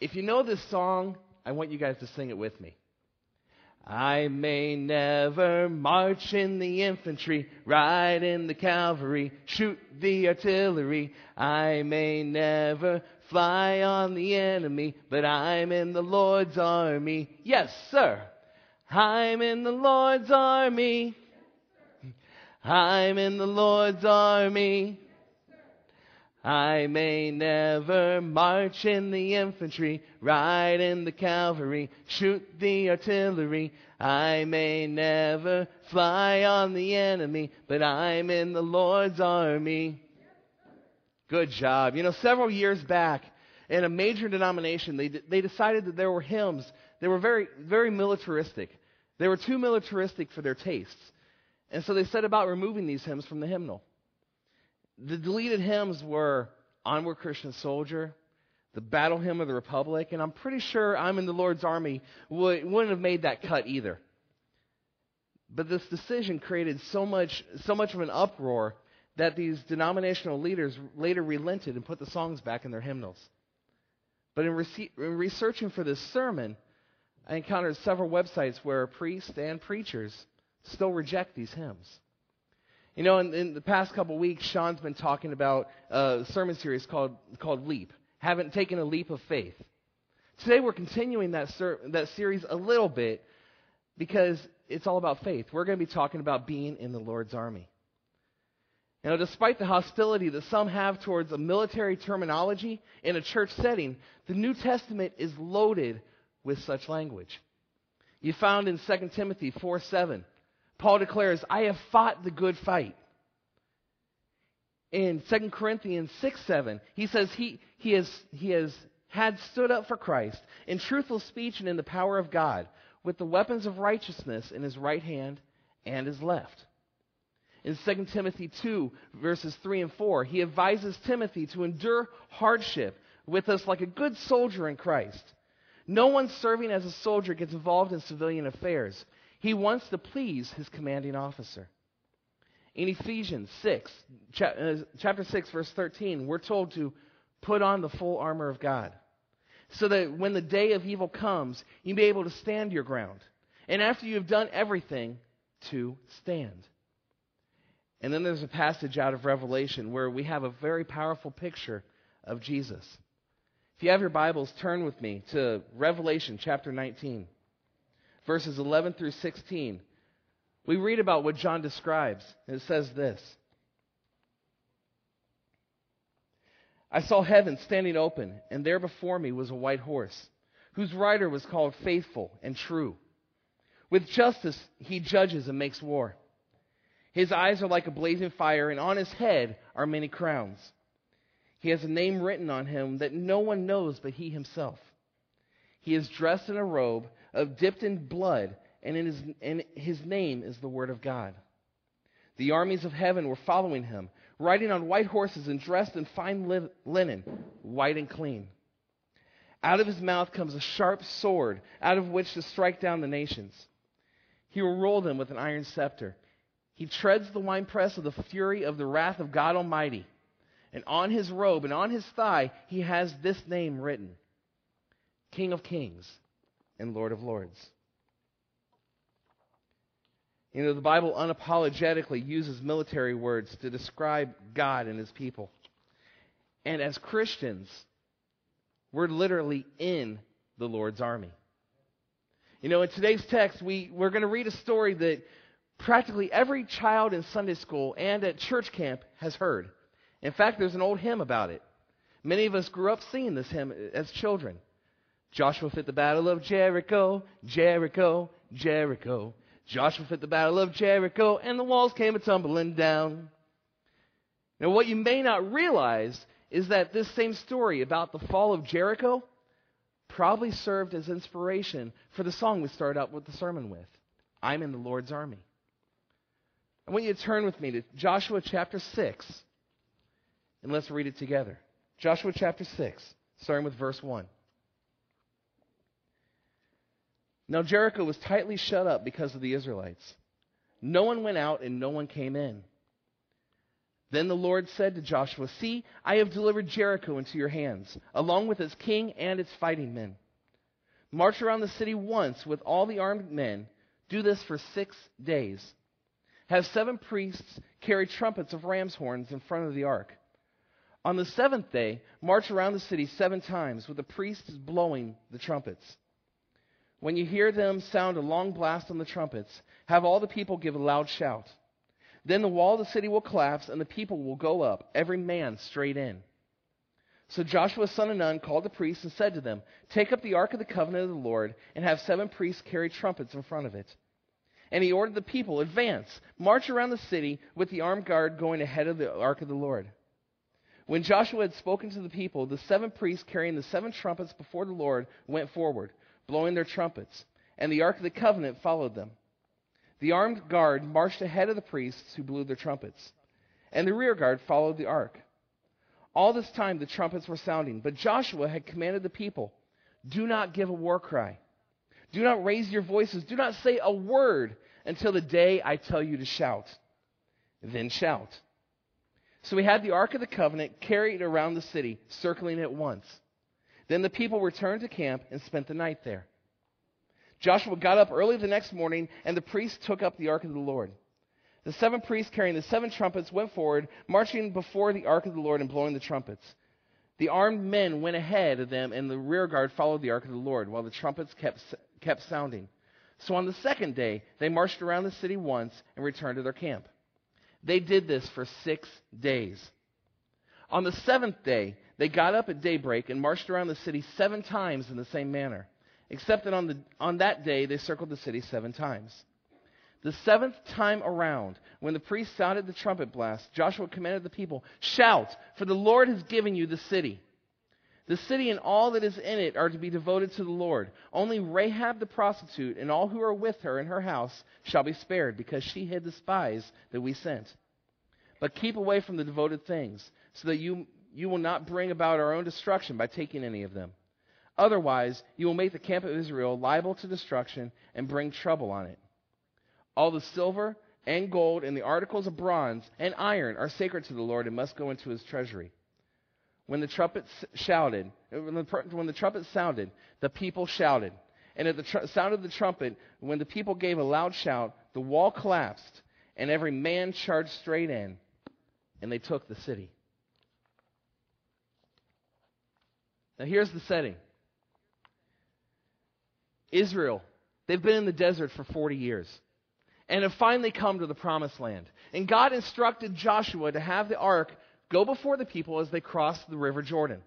If you know this song, I want you guys to sing it with me. I may never march in the infantry, ride in the cavalry, shoot the artillery. I may never fly on the enemy, but I'm in the Lord's army. Yes, sir. I'm in the Lord's army. I'm in the Lord's army. I may never march in the infantry, ride in the cavalry, shoot the artillery. I may never fly on the enemy, but I'm in the Lord's army. Good job. You know, several years back, in a major denomination, they, they decided that there were hymns that were very, very militaristic. They were too militaristic for their tastes. And so they set about removing these hymns from the hymnal. The deleted hymns were Onward Christian Soldier, the Battle Hymn of the Republic, and I'm pretty sure I'm in the Lord's Army would, wouldn't have made that cut either. But this decision created so much, so much of an uproar that these denominational leaders later relented and put the songs back in their hymnals. But in, rece- in researching for this sermon, I encountered several websites where priests and preachers still reject these hymns. You know, in, in the past couple weeks, Sean's been talking about a sermon series called, called Leap. Haven't taken a leap of faith. Today we're continuing that, ser- that series a little bit because it's all about faith. We're going to be talking about being in the Lord's army. Know, despite the hostility that some have towards a military terminology in a church setting, the New Testament is loaded with such language. You found in 2 Timothy 4 7, Paul declares, I have fought the good fight. In 2 Corinthians 6 7, he says he, he, has, he has had stood up for Christ in truthful speech and in the power of God, with the weapons of righteousness in his right hand and his left. In 2 Timothy 2, verses 3 and 4, he advises Timothy to endure hardship with us like a good soldier in Christ. No one serving as a soldier gets involved in civilian affairs. He wants to please his commanding officer. In Ephesians 6, uh, chapter 6, verse 13, we're told to put on the full armor of God so that when the day of evil comes, you may be able to stand your ground. And after you have done everything, to stand. And then there's a passage out of Revelation where we have a very powerful picture of Jesus. If you have your Bibles, turn with me to Revelation chapter 19 verses 11 through 16, we read about what John describes. And it says this I saw heaven standing open, and there before me was a white horse, whose rider was called Faithful and True. With justice he judges and makes war. His eyes are like a blazing fire, and on his head are many crowns. He has a name written on him that no one knows but he himself. He is dressed in a robe dipped in blood, and, in his, and his name is the Word of God. The armies of heaven were following him, riding on white horses and dressed in fine li- linen, white and clean. Out of his mouth comes a sharp sword, out of which to strike down the nations. He will rule them with an iron scepter. He treads the winepress of the fury of the wrath of God Almighty. And on his robe and on his thigh he has this name written King of Kings and Lord of Lords. You know, the Bible unapologetically uses military words to describe God and his people. And as Christians, we're literally in the Lord's army. You know, in today's text, we, we're going to read a story that practically every child in Sunday school and at church camp has heard. In fact, there's an old hymn about it. Many of us grew up singing this hymn as children. Joshua fit the battle of Jericho, Jericho, Jericho. Joshua fit the battle of Jericho, and the walls came a tumbling down. Now, what you may not realize is that this same story about the fall of Jericho probably served as inspiration for the song we started out with the sermon with I'm in the Lord's army. I want you to turn with me to Joshua chapter 6, and let's read it together. Joshua chapter 6, starting with verse 1. Now Jericho was tightly shut up because of the Israelites. No one went out and no one came in. Then the Lord said to Joshua, See, I have delivered Jericho into your hands, along with its king and its fighting men. March around the city once with all the armed men. Do this for six days. Have seven priests carry trumpets of ram's horns in front of the ark. On the seventh day, march around the city seven times with the priests blowing the trumpets. When you hear them sound a long blast on the trumpets, have all the people give a loud shout. Then the wall of the city will collapse, and the people will go up, every man straight in. So Joshua son of Nun called the priests and said to them, Take up the ark of the covenant of the Lord, and have seven priests carry trumpets in front of it. And he ordered the people, Advance, march around the city with the armed guard going ahead of the ark of the Lord. When Joshua had spoken to the people, the seven priests carrying the seven trumpets before the Lord went forward, blowing their trumpets, and the ark of the covenant followed them. The armed guard marched ahead of the priests who blew their trumpets, and the rear guard followed the ark. All this time the trumpets were sounding, but Joshua had commanded the people, Do not give a war cry. Do not raise your voices. Do not say a word until the day I tell you to shout. Then shout. So we had the Ark of the Covenant carried around the city, circling it once. Then the people returned to camp and spent the night there. Joshua got up early the next morning, and the priests took up the ark of the Lord. The seven priests carrying the seven trumpets went forward, marching before the ark of the Lord and blowing the trumpets. The armed men went ahead of them, and the rear guard followed the ark of the Lord, while the trumpets kept, kept sounding. So on the second day, they marched around the city once and returned to their camp. They did this for six days. On the seventh day, they got up at daybreak and marched around the city seven times in the same manner except that on, the, on that day they circled the city seven times. The seventh time around, when the priest sounded the trumpet blast, Joshua commanded the people, Shout, for the Lord has given you the city. The city and all that is in it are to be devoted to the Lord. Only Rahab the prostitute and all who are with her in her house shall be spared, because she hid the spies that we sent. But keep away from the devoted things, so that you, you will not bring about our own destruction by taking any of them. Otherwise, you will make the camp of Israel liable to destruction and bring trouble on it. All the silver and gold and the articles of bronze and iron are sacred to the Lord and must go into his treasury. When the trumpet shouted, when the, when the sounded, the people shouted. And at the tr- sound of the trumpet, when the people gave a loud shout, the wall collapsed, and every man charged straight in, and they took the city. Now here's the setting. Israel, they've been in the desert for 40 years and have finally come to the promised land. And God instructed Joshua to have the ark go before the people as they crossed the river Jordan.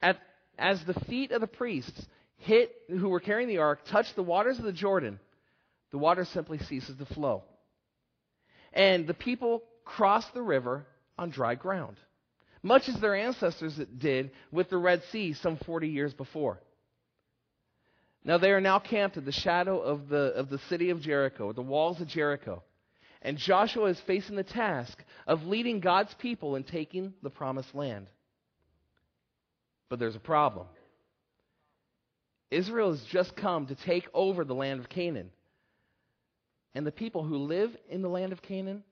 At, as the feet of the priests hit, who were carrying the ark, touched the waters of the Jordan, the water simply ceases to flow. And the people crossed the river on dry ground, much as their ancestors did with the Red Sea some 40 years before. Now they are now camped in the shadow of the, of the city of Jericho, the walls of Jericho. And Joshua is facing the task of leading God's people in taking the promised land. But there's a problem. Israel has just come to take over the land of Canaan. And the people who live in the land of Canaan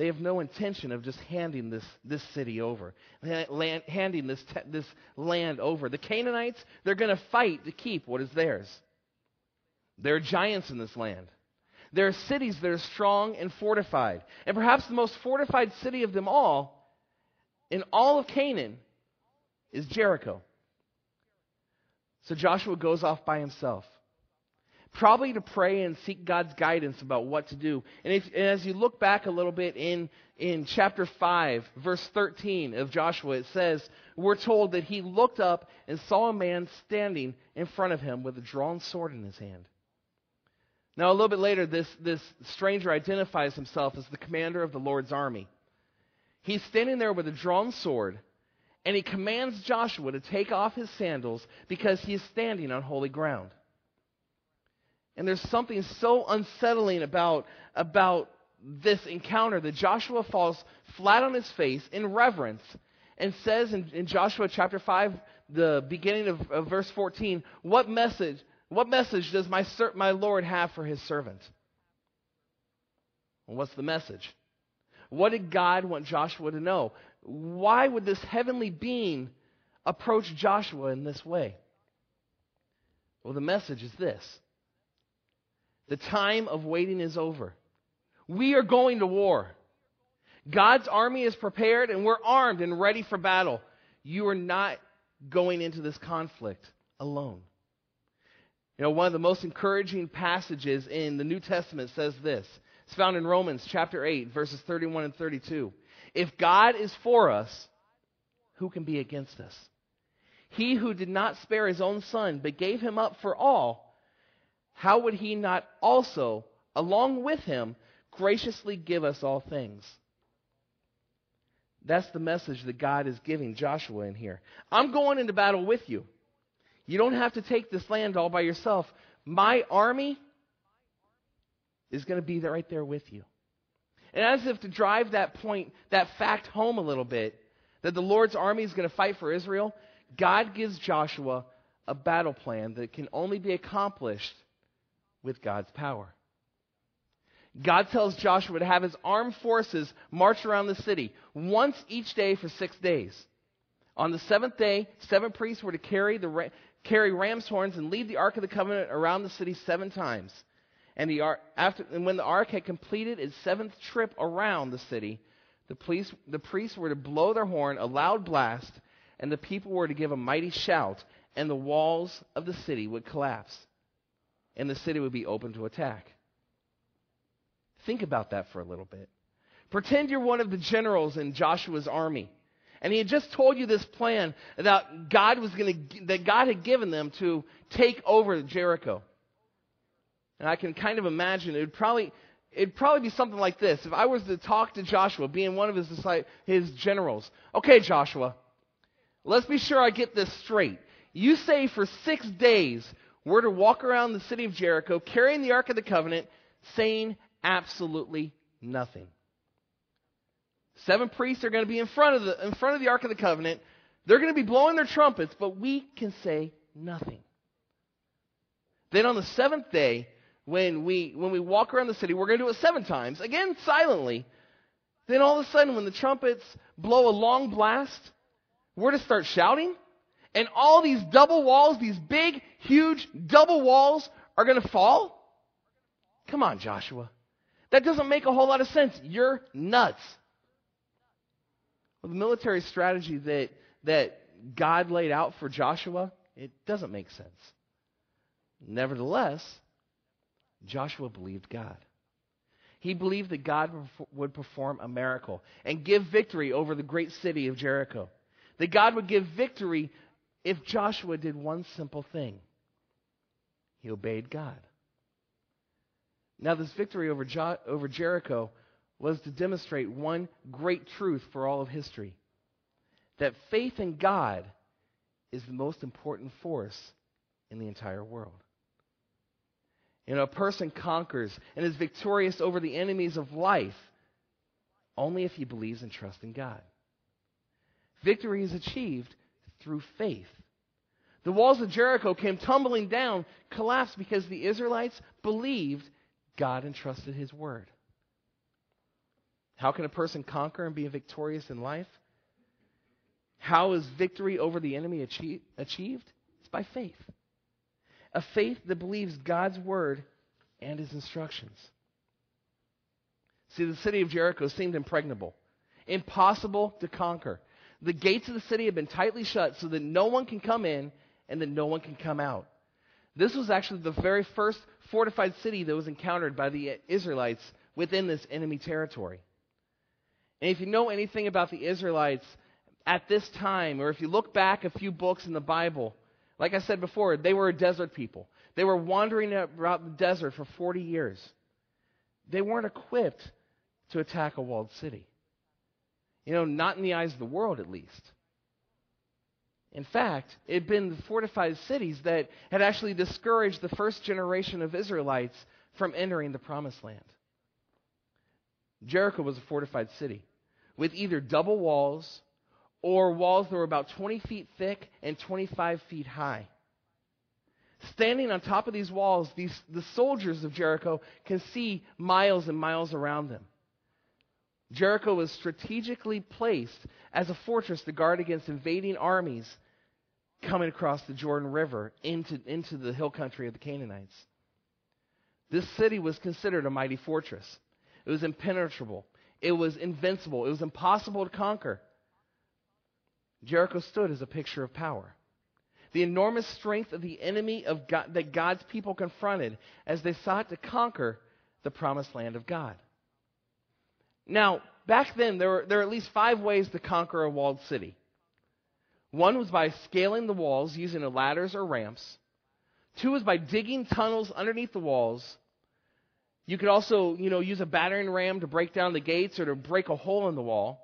they have no intention of just handing this, this city over, land, handing this, te- this land over. The Canaanites, they're going to fight to keep what is theirs. There are giants in this land. There are cities that are strong and fortified. And perhaps the most fortified city of them all, in all of Canaan, is Jericho. So Joshua goes off by himself probably to pray and seek God's guidance about what to do. And, if, and as you look back a little bit in, in chapter 5, verse 13 of Joshua, it says, We're told that he looked up and saw a man standing in front of him with a drawn sword in his hand. Now, a little bit later, this, this stranger identifies himself as the commander of the Lord's army. He's standing there with a drawn sword, and he commands Joshua to take off his sandals because he is standing on holy ground. And there's something so unsettling about, about this encounter that Joshua falls flat on his face in reverence and says in, in Joshua chapter 5, the beginning of, of, verse 14, what message, what message does my, my Lord have for his servant? Well, what's the message? What did God want Joshua to know? Why would this heavenly being approach Joshua in this way? Well, the message is this the time of waiting is over. We are going to war. God's army is prepared and we're armed and ready for battle. You are not going into this conflict alone. You know, one of the most encouraging passages in the New Testament says this. It's found in Romans chapter 8, verses 31 and 32. If God is for us, who can be against us? He who did not spare his own son, but gave him up for all, how would he not also, along with him, graciously give us all things? That's the message that God is giving Joshua in here. I'm going into battle with you. You don't have to take this land all by yourself. My army is going to be right there with you. And as if to drive that point, that fact home a little bit, that the Lord's army is going to fight for Israel, God gives Joshua a battle plan that can only be accomplished with God's power. God tells Joshua to have his armed forces march around the city once each day for six days. On the seventh day, seven priests were to carry, the, carry ram's horns and lead the Ark of the Covenant around the city seven times. And, the after, and when the ark had completed its seventh trip around the city, the, police, the priests were to blow their horn, a loud blast, and the people were to give a mighty shout, and the walls of the city would collapse, and the city would be open to attack. Think about that for a little bit. Pretend you're one of the generals in Joshua's army. And he had just told you this plan that God was going to, that God had given them to take over Jericho. And I can kind of imagine it would probably, it'd probably be something like this. If I was to talk to Joshua, being one of his, his generals, okay, Joshua, let's be sure I get this straight. You say for six days we're to walk around the city of Jericho carrying the Ark of the Covenant, saying absolutely nothing. Seven priests are going to be in front of the in front of the Ark of the Covenant. They're going to be blowing their trumpets, but we can say nothing. Then on the seventh day, when we when we walk around the city, we're going to do it seven times, again silently. Then all of a sudden, when the trumpets blow a long blast, we're to start shouting, and all these double walls, these big, huge double walls, are going to fall. Come on, Joshua. That doesn't make a whole lot of sense. You're nuts. Well, the military strategy that, that God laid out for Joshua, it doesn't make sense. Nevertheless, Joshua believed God. He believed that God would perform a miracle and give victory over the great city of Jericho. That God would give victory if Joshua did one simple thing he obeyed God. Now, this victory over, jo- over Jericho was to demonstrate one great truth for all of history that faith in God is the most important force in the entire world. You know, a person conquers and is victorious over the enemies of life only if he believes and trusts in God. Victory is achieved through faith. The walls of Jericho came tumbling down, collapsed because the Israelites believed God entrusted His Word. How can a person conquer and be victorious in life? How is victory over the enemy achieve, achieved? It's by faith. A faith that believes God's Word and His instructions. See, the city of Jericho seemed impregnable, impossible to conquer. The gates of the city had been tightly shut so that no one can come in and that no one can come out. This was actually the very first fortified city that was encountered by the Israelites within this enemy territory. And if you know anything about the Israelites at this time, or if you look back a few books in the Bible, like I said before, they were a desert people. They were wandering around the desert for 40 years. They weren't equipped to attack a walled city. You know, not in the eyes of the world, at least. In fact, it had been the fortified cities that had actually discouraged the first generation of Israelites from entering the promised land. Jericho was a fortified city with either double walls or walls that were about 20 feet thick and 25 feet high. Standing on top of these walls, these, the soldiers of Jericho can see miles and miles around them. Jericho was strategically placed as a fortress to guard against invading armies coming across the Jordan River into, into the hill country of the Canaanites. This city was considered a mighty fortress. It was impenetrable. It was invincible. It was impossible to conquer. Jericho stood as a picture of power. The enormous strength of the enemy of God, that God's people confronted as they sought to conquer the promised land of God. Now, back then, there were, there were at least five ways to conquer a walled city. One was by scaling the walls using ladders or ramps. Two was by digging tunnels underneath the walls. You could also, you know, use a battering ram to break down the gates or to break a hole in the wall.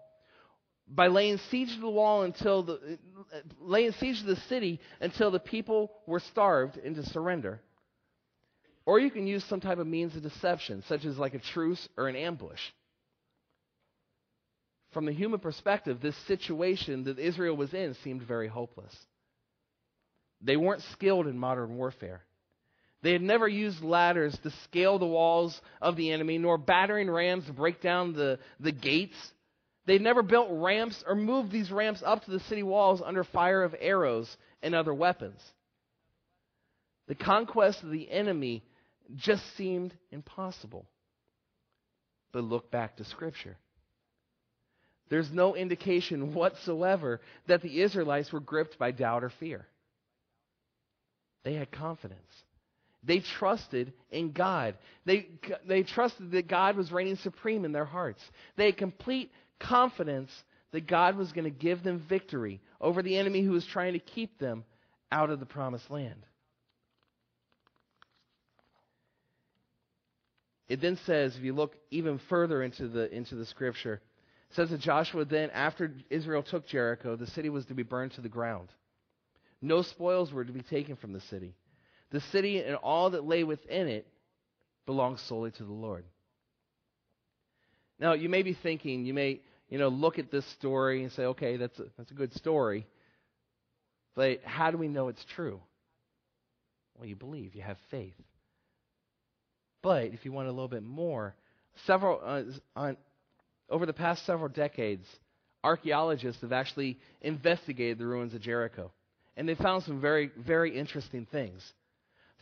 By laying siege to the wall until the laying siege to the city until the people were starved into surrender. Or you can use some type of means of deception, such as like a truce or an ambush. From the human perspective, this situation that Israel was in seemed very hopeless. They weren't skilled in modern warfare. They had never used ladders to scale the walls of the enemy, nor battering rams to break down the, the gates. They'd never built ramps or moved these ramps up to the city walls under fire of arrows and other weapons. The conquest of the enemy just seemed impossible. But look back to Scripture. There's no indication whatsoever that the Israelites were gripped by doubt or fear. They had confidence. They trusted in God. They, they trusted that God was reigning supreme in their hearts. They had complete confidence that God was going to give them victory over the enemy who was trying to keep them out of the promised land. It then says, if you look even further into the, into the scripture, says that Joshua then, after Israel took Jericho, the city was to be burned to the ground. No spoils were to be taken from the city. The city and all that lay within it belonged solely to the Lord. Now, you may be thinking, you may, you know, look at this story and say, okay, that's a, that's a good story. But how do we know it's true? Well, you believe, you have faith. But if you want a little bit more, several uh, on, over the past several decades, archaeologists have actually investigated the ruins of Jericho. And they found some very, very interesting things.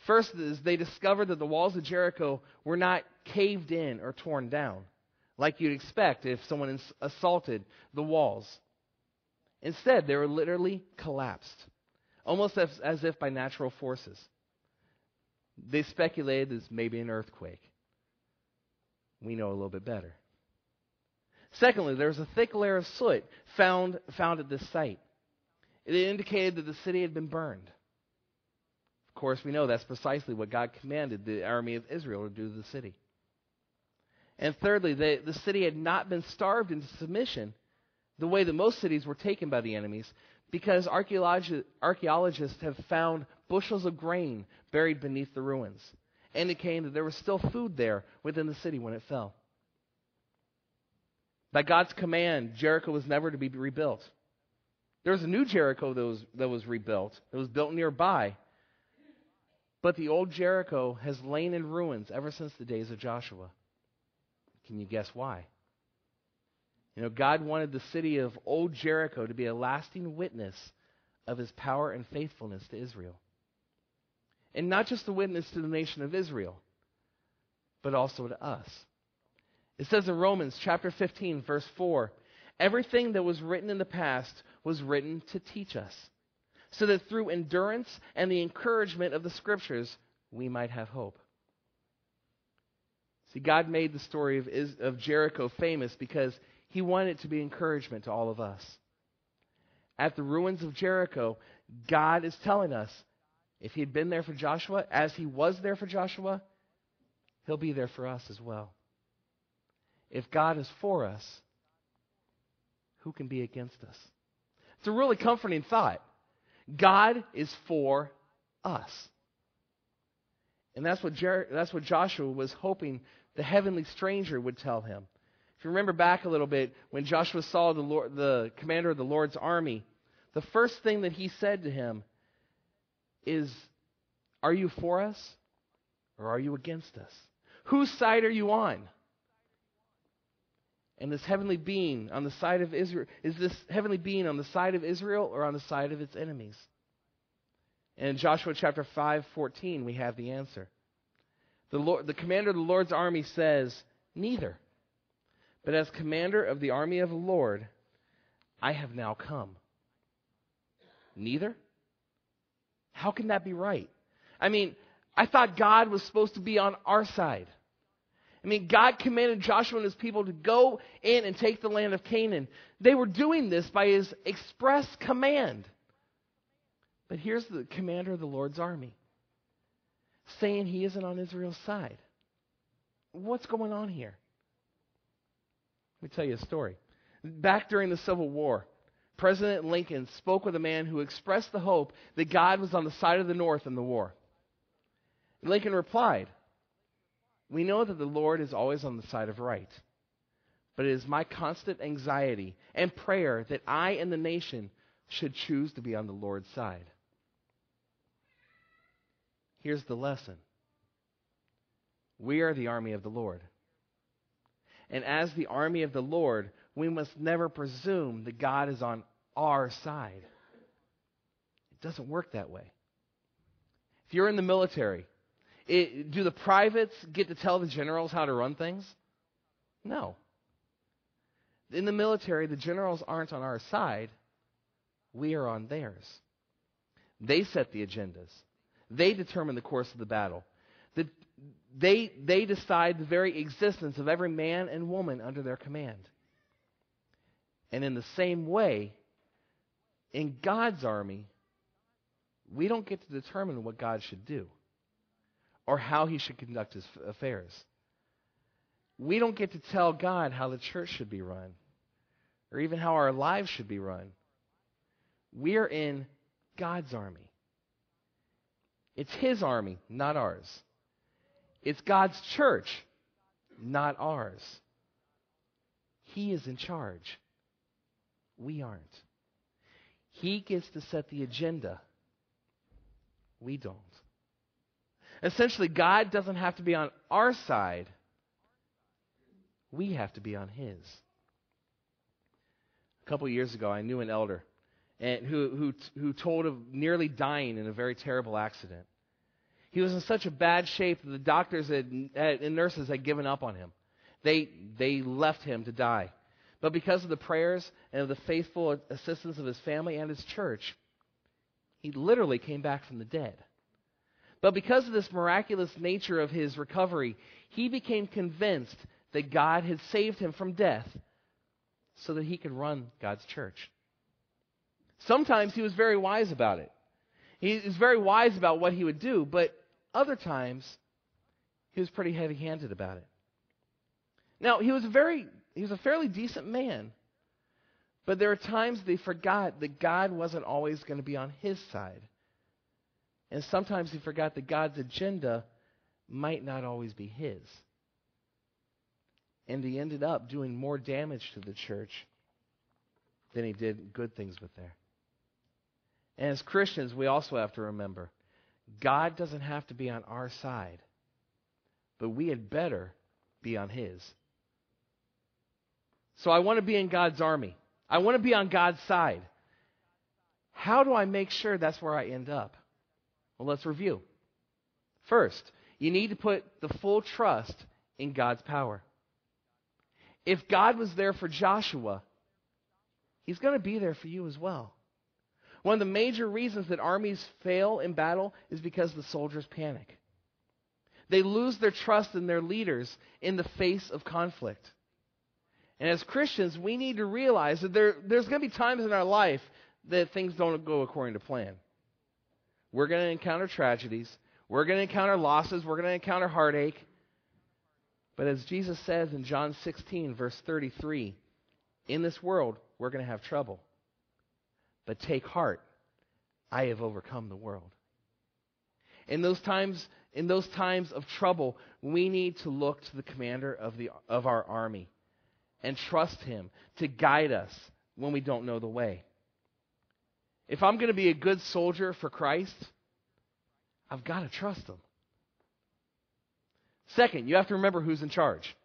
First is they discovered that the walls of Jericho were not caved in or torn down, like you'd expect if someone assaulted the walls. Instead, they were literally collapsed, almost as, as if by natural forces. They speculated this may be an earthquake. We know a little bit better. Secondly, there was a thick layer of soot found, found at this site. It indicated that the city had been burned. Of course, we know that's precisely what God commanded the army of Israel to do to the city. And thirdly, the, the city had not been starved into submission the way that most cities were taken by the enemies, because archaeologi- archaeologists have found bushels of grain buried beneath the ruins, indicating that there was still food there within the city when it fell. By God's command, Jericho was never to be rebuilt. There was a new Jericho that was, that was rebuilt, that was built nearby. But the old Jericho has lain in ruins ever since the days of Joshua. Can you guess why? You know, God wanted the city of old Jericho to be a lasting witness of his power and faithfulness to Israel. And not just a witness to the nation of Israel, but also to us. It says in Romans chapter 15, verse 4 everything that was written in the past was written to teach us, so that through endurance and the encouragement of the scriptures, we might have hope. See, God made the story of, of Jericho famous because he wanted it to be encouragement to all of us. At the ruins of Jericho, God is telling us if he had been there for Joshua, as he was there for Joshua, he'll be there for us as well. If God is for us, who can be against us? It's a really comforting thought. God is for us. And that's what, Jer- that's what Joshua was hoping the heavenly stranger would tell him. If you remember back a little bit, when Joshua saw the, Lord, the commander of the Lord's army, the first thing that he said to him is, Are you for us or are you against us? Whose side are you on? And this heavenly being on the side of Israel, is this heavenly being on the side of Israel or on the side of its enemies? And in Joshua chapter 5, 14, we have the answer. The, Lord, the commander of the Lord's army says, Neither. But as commander of the army of the Lord, I have now come. Neither? How can that be right? I mean, I thought God was supposed to be on our side. I mean, God commanded Joshua and his people to go in and take the land of Canaan. They were doing this by his express command. But here's the commander of the Lord's army saying he isn't on Israel's side. What's going on here? Let me tell you a story. Back during the Civil War, President Lincoln spoke with a man who expressed the hope that God was on the side of the North in the war. Lincoln replied, We know that the Lord is always on the side of right, but it is my constant anxiety and prayer that I and the nation should choose to be on the Lord's side. Here's the lesson we are the army of the Lord. And as the army of the Lord, we must never presume that God is on our side. It doesn't work that way. If you're in the military, it, do the privates get to tell the generals how to run things? No. In the military, the generals aren't on our side, we are on theirs. They set the agendas, they determine the course of the battle. The, they, they decide the very existence of every man and woman under their command. And in the same way, in God's army, we don't get to determine what God should do or how he should conduct his affairs. We don't get to tell God how the church should be run or even how our lives should be run. We are in God's army. It's his army, not ours. It's God's church, not ours. He is in charge. We aren't. He gets to set the agenda. We don't. Essentially, God doesn't have to be on our side, we have to be on His. A couple years ago, I knew an elder and who, who, who told of nearly dying in a very terrible accident. He was in such a bad shape that the doctors had, and nurses had given up on him. They, they left him to die. But because of the prayers and of the faithful assistance of his family and his church, he literally came back from the dead. But because of this miraculous nature of his recovery, he became convinced that God had saved him from death so that he could run God's church. Sometimes he was very wise about it. He was very wise about what he would do, but other times he was pretty heavy handed about it. Now, he was a very he was a fairly decent man. But there are times they forgot that God wasn't always going to be on his side. And sometimes he forgot that God's agenda might not always be his. And he ended up doing more damage to the church than he did good things with there. And as Christians, we also have to remember God doesn't have to be on our side, but we had better be on his. So I want to be in God's army. I want to be on God's side. How do I make sure that's where I end up? Well, let's review. First, you need to put the full trust in God's power. If God was there for Joshua, He's going to be there for you as well. One of the major reasons that armies fail in battle is because the soldiers panic. They lose their trust in their leaders in the face of conflict. And as Christians, we need to realize that there, there's going to be times in our life that things don't go according to plan. We're going to encounter tragedies. We're going to encounter losses. We're going to encounter heartache. But as Jesus says in John 16, verse 33, in this world, we're going to have trouble. But take heart, I have overcome the world. In those times, in those times of trouble, we need to look to the commander of, the, of our army and trust Him to guide us when we don't know the way. If I'm going to be a good soldier for Christ, I've got to trust Him. Second, you have to remember who's in charge.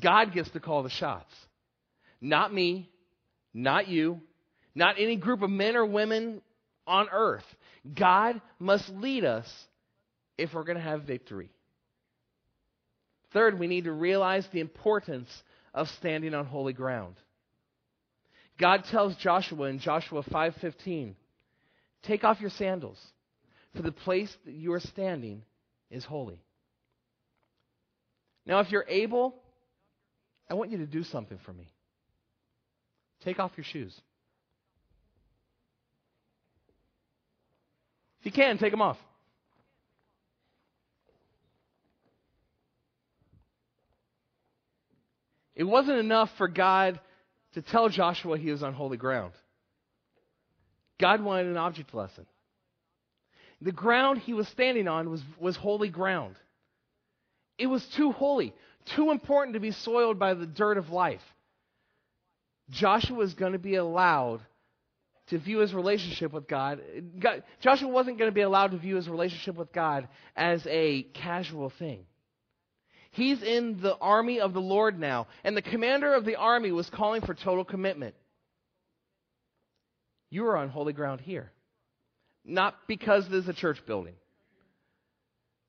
God gets to call the shots. Not me, not you, not any group of men or women on earth. God must lead us if we're going to have victory. Third, we need to realize the importance of standing on holy ground. God tells Joshua in Joshua 5:15, "Take off your sandals, for the place that you are standing is holy." Now, if you're able, I want you to do something for me. Take off your shoes. If you can, take them off. It wasn't enough for God to tell Joshua he was on holy ground. God wanted an object lesson. The ground he was standing on was, was holy ground. It was too holy, too important to be soiled by the dirt of life. Joshua was going to be allowed to view his relationship with God. God Joshua wasn't going to be allowed to view his relationship with God as a casual thing. He's in the army of the Lord now, and the commander of the army was calling for total commitment. You are on holy ground here. Not because this is a church building,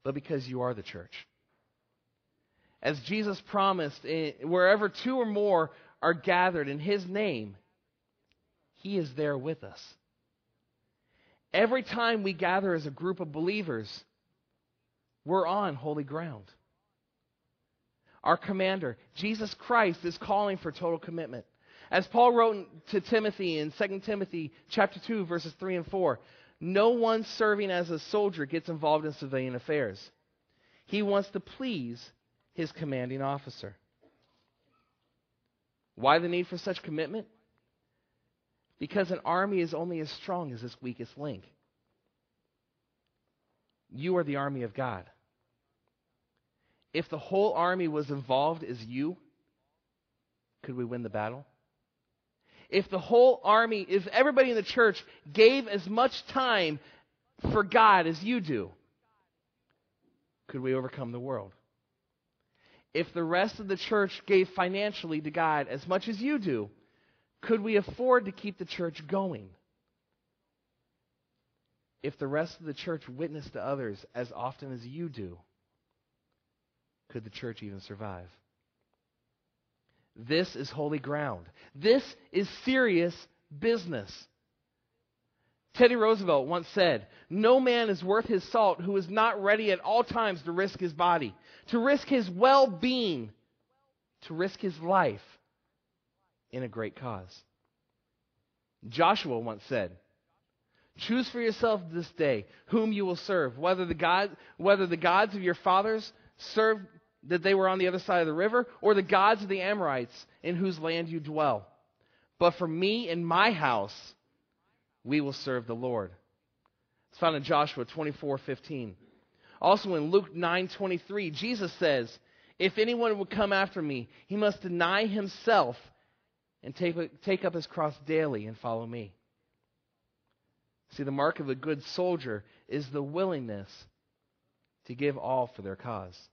but because you are the church. As Jesus promised, eh, wherever two or more are gathered in His name, He is there with us. Every time we gather as a group of believers, we're on holy ground our commander, Jesus Christ, is calling for total commitment. As Paul wrote to Timothy in 2 Timothy chapter 2 verses 3 and 4, no one serving as a soldier gets involved in civilian affairs. He wants to please his commanding officer. Why the need for such commitment? Because an army is only as strong as its weakest link. You are the army of God if the whole army was involved as you, could we win the battle? If the whole army, if everybody in the church gave as much time for God as you do, could we overcome the world? If the rest of the church gave financially to God as much as you do, could we afford to keep the church going? If the rest of the church witnessed to others as often as you do, could the church even survive? This is holy ground. This is serious business. Teddy Roosevelt once said, No man is worth his salt who is not ready at all times to risk his body, to risk his well being, to risk his life in a great cause. Joshua once said, Choose for yourself this day whom you will serve, whether the, God, whether the gods of your fathers served that they were on the other side of the river, or the gods of the Amorites in whose land you dwell. But for me and my house, we will serve the Lord. It's found in Joshua 24:15. Also in Luke 9:23, Jesus says, "If anyone would come after me, he must deny himself and take, take up his cross daily and follow me." See, the mark of a good soldier is the willingness to give all for their cause.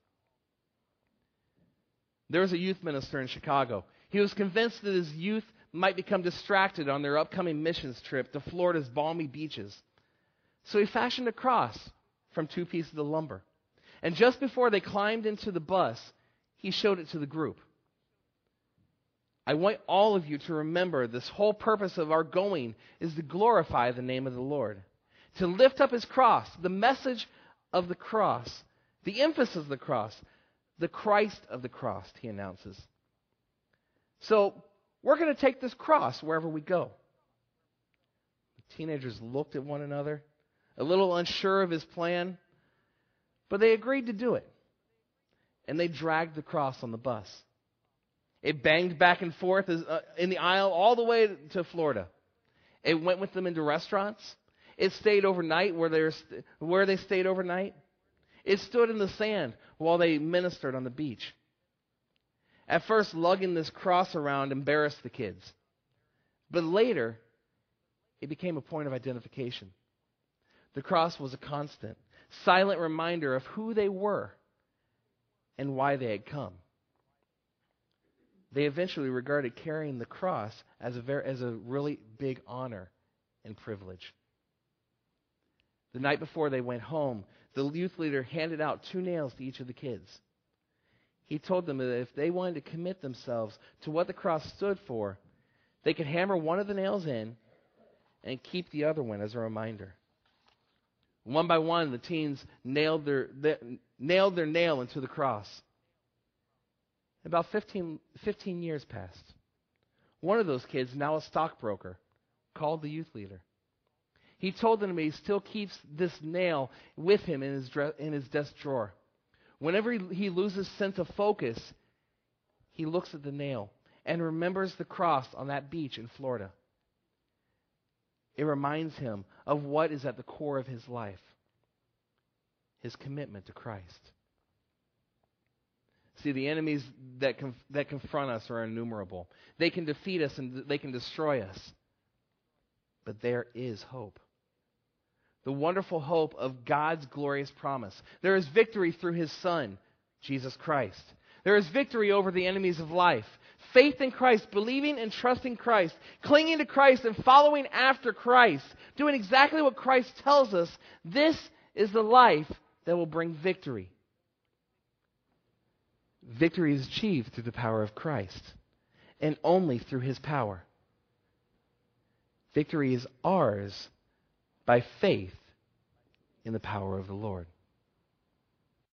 There was a youth minister in Chicago. He was convinced that his youth might become distracted on their upcoming missions trip to Florida's balmy beaches. So he fashioned a cross from two pieces of lumber. And just before they climbed into the bus, he showed it to the group. I want all of you to remember this whole purpose of our going is to glorify the name of the Lord, to lift up his cross, the message of the cross, the emphasis of the cross, the Christ of the cross, he announces. So, we're going to take this cross wherever we go. The teenagers looked at one another, a little unsure of his plan, but they agreed to do it. And they dragged the cross on the bus. It banged back and forth uh, in the aisle all the way to Florida. It went with them into restaurants. It stayed overnight where they, st- where they stayed overnight. It stood in the sand while they ministered on the beach. At first, lugging this cross around embarrassed the kids. But later, it became a point of identification. The cross was a constant, silent reminder of who they were and why they had come. they eventually regarded carrying the cross as a, very, as a really big honor and privilege. The night before they went home, the youth leader handed out two nails to each of the kids. He told them that if they wanted to commit themselves to what the cross stood for, they could hammer one of the nails in and keep the other one as a reminder. One by one, the teens nailed their, nailed their nail into the cross. About 15, 15 years passed. One of those kids, now a stockbroker, called the youth leader. He told them he still keeps this nail with him in his, dre- in his desk drawer. Whenever he, he loses sense of focus, he looks at the nail and remembers the cross on that beach in Florida. It reminds him of what is at the core of his life his commitment to Christ. See, the enemies that, conf- that confront us are innumerable. They can defeat us and they can destroy us. But there is hope. The wonderful hope of God's glorious promise. There is victory through his Son, Jesus Christ. There is victory over the enemies of life. Faith in Christ, believing and trusting Christ, clinging to Christ and following after Christ, doing exactly what Christ tells us. This is the life that will bring victory. Victory is achieved through the power of Christ and only through his power. Victory is ours by faith in the power of the Lord.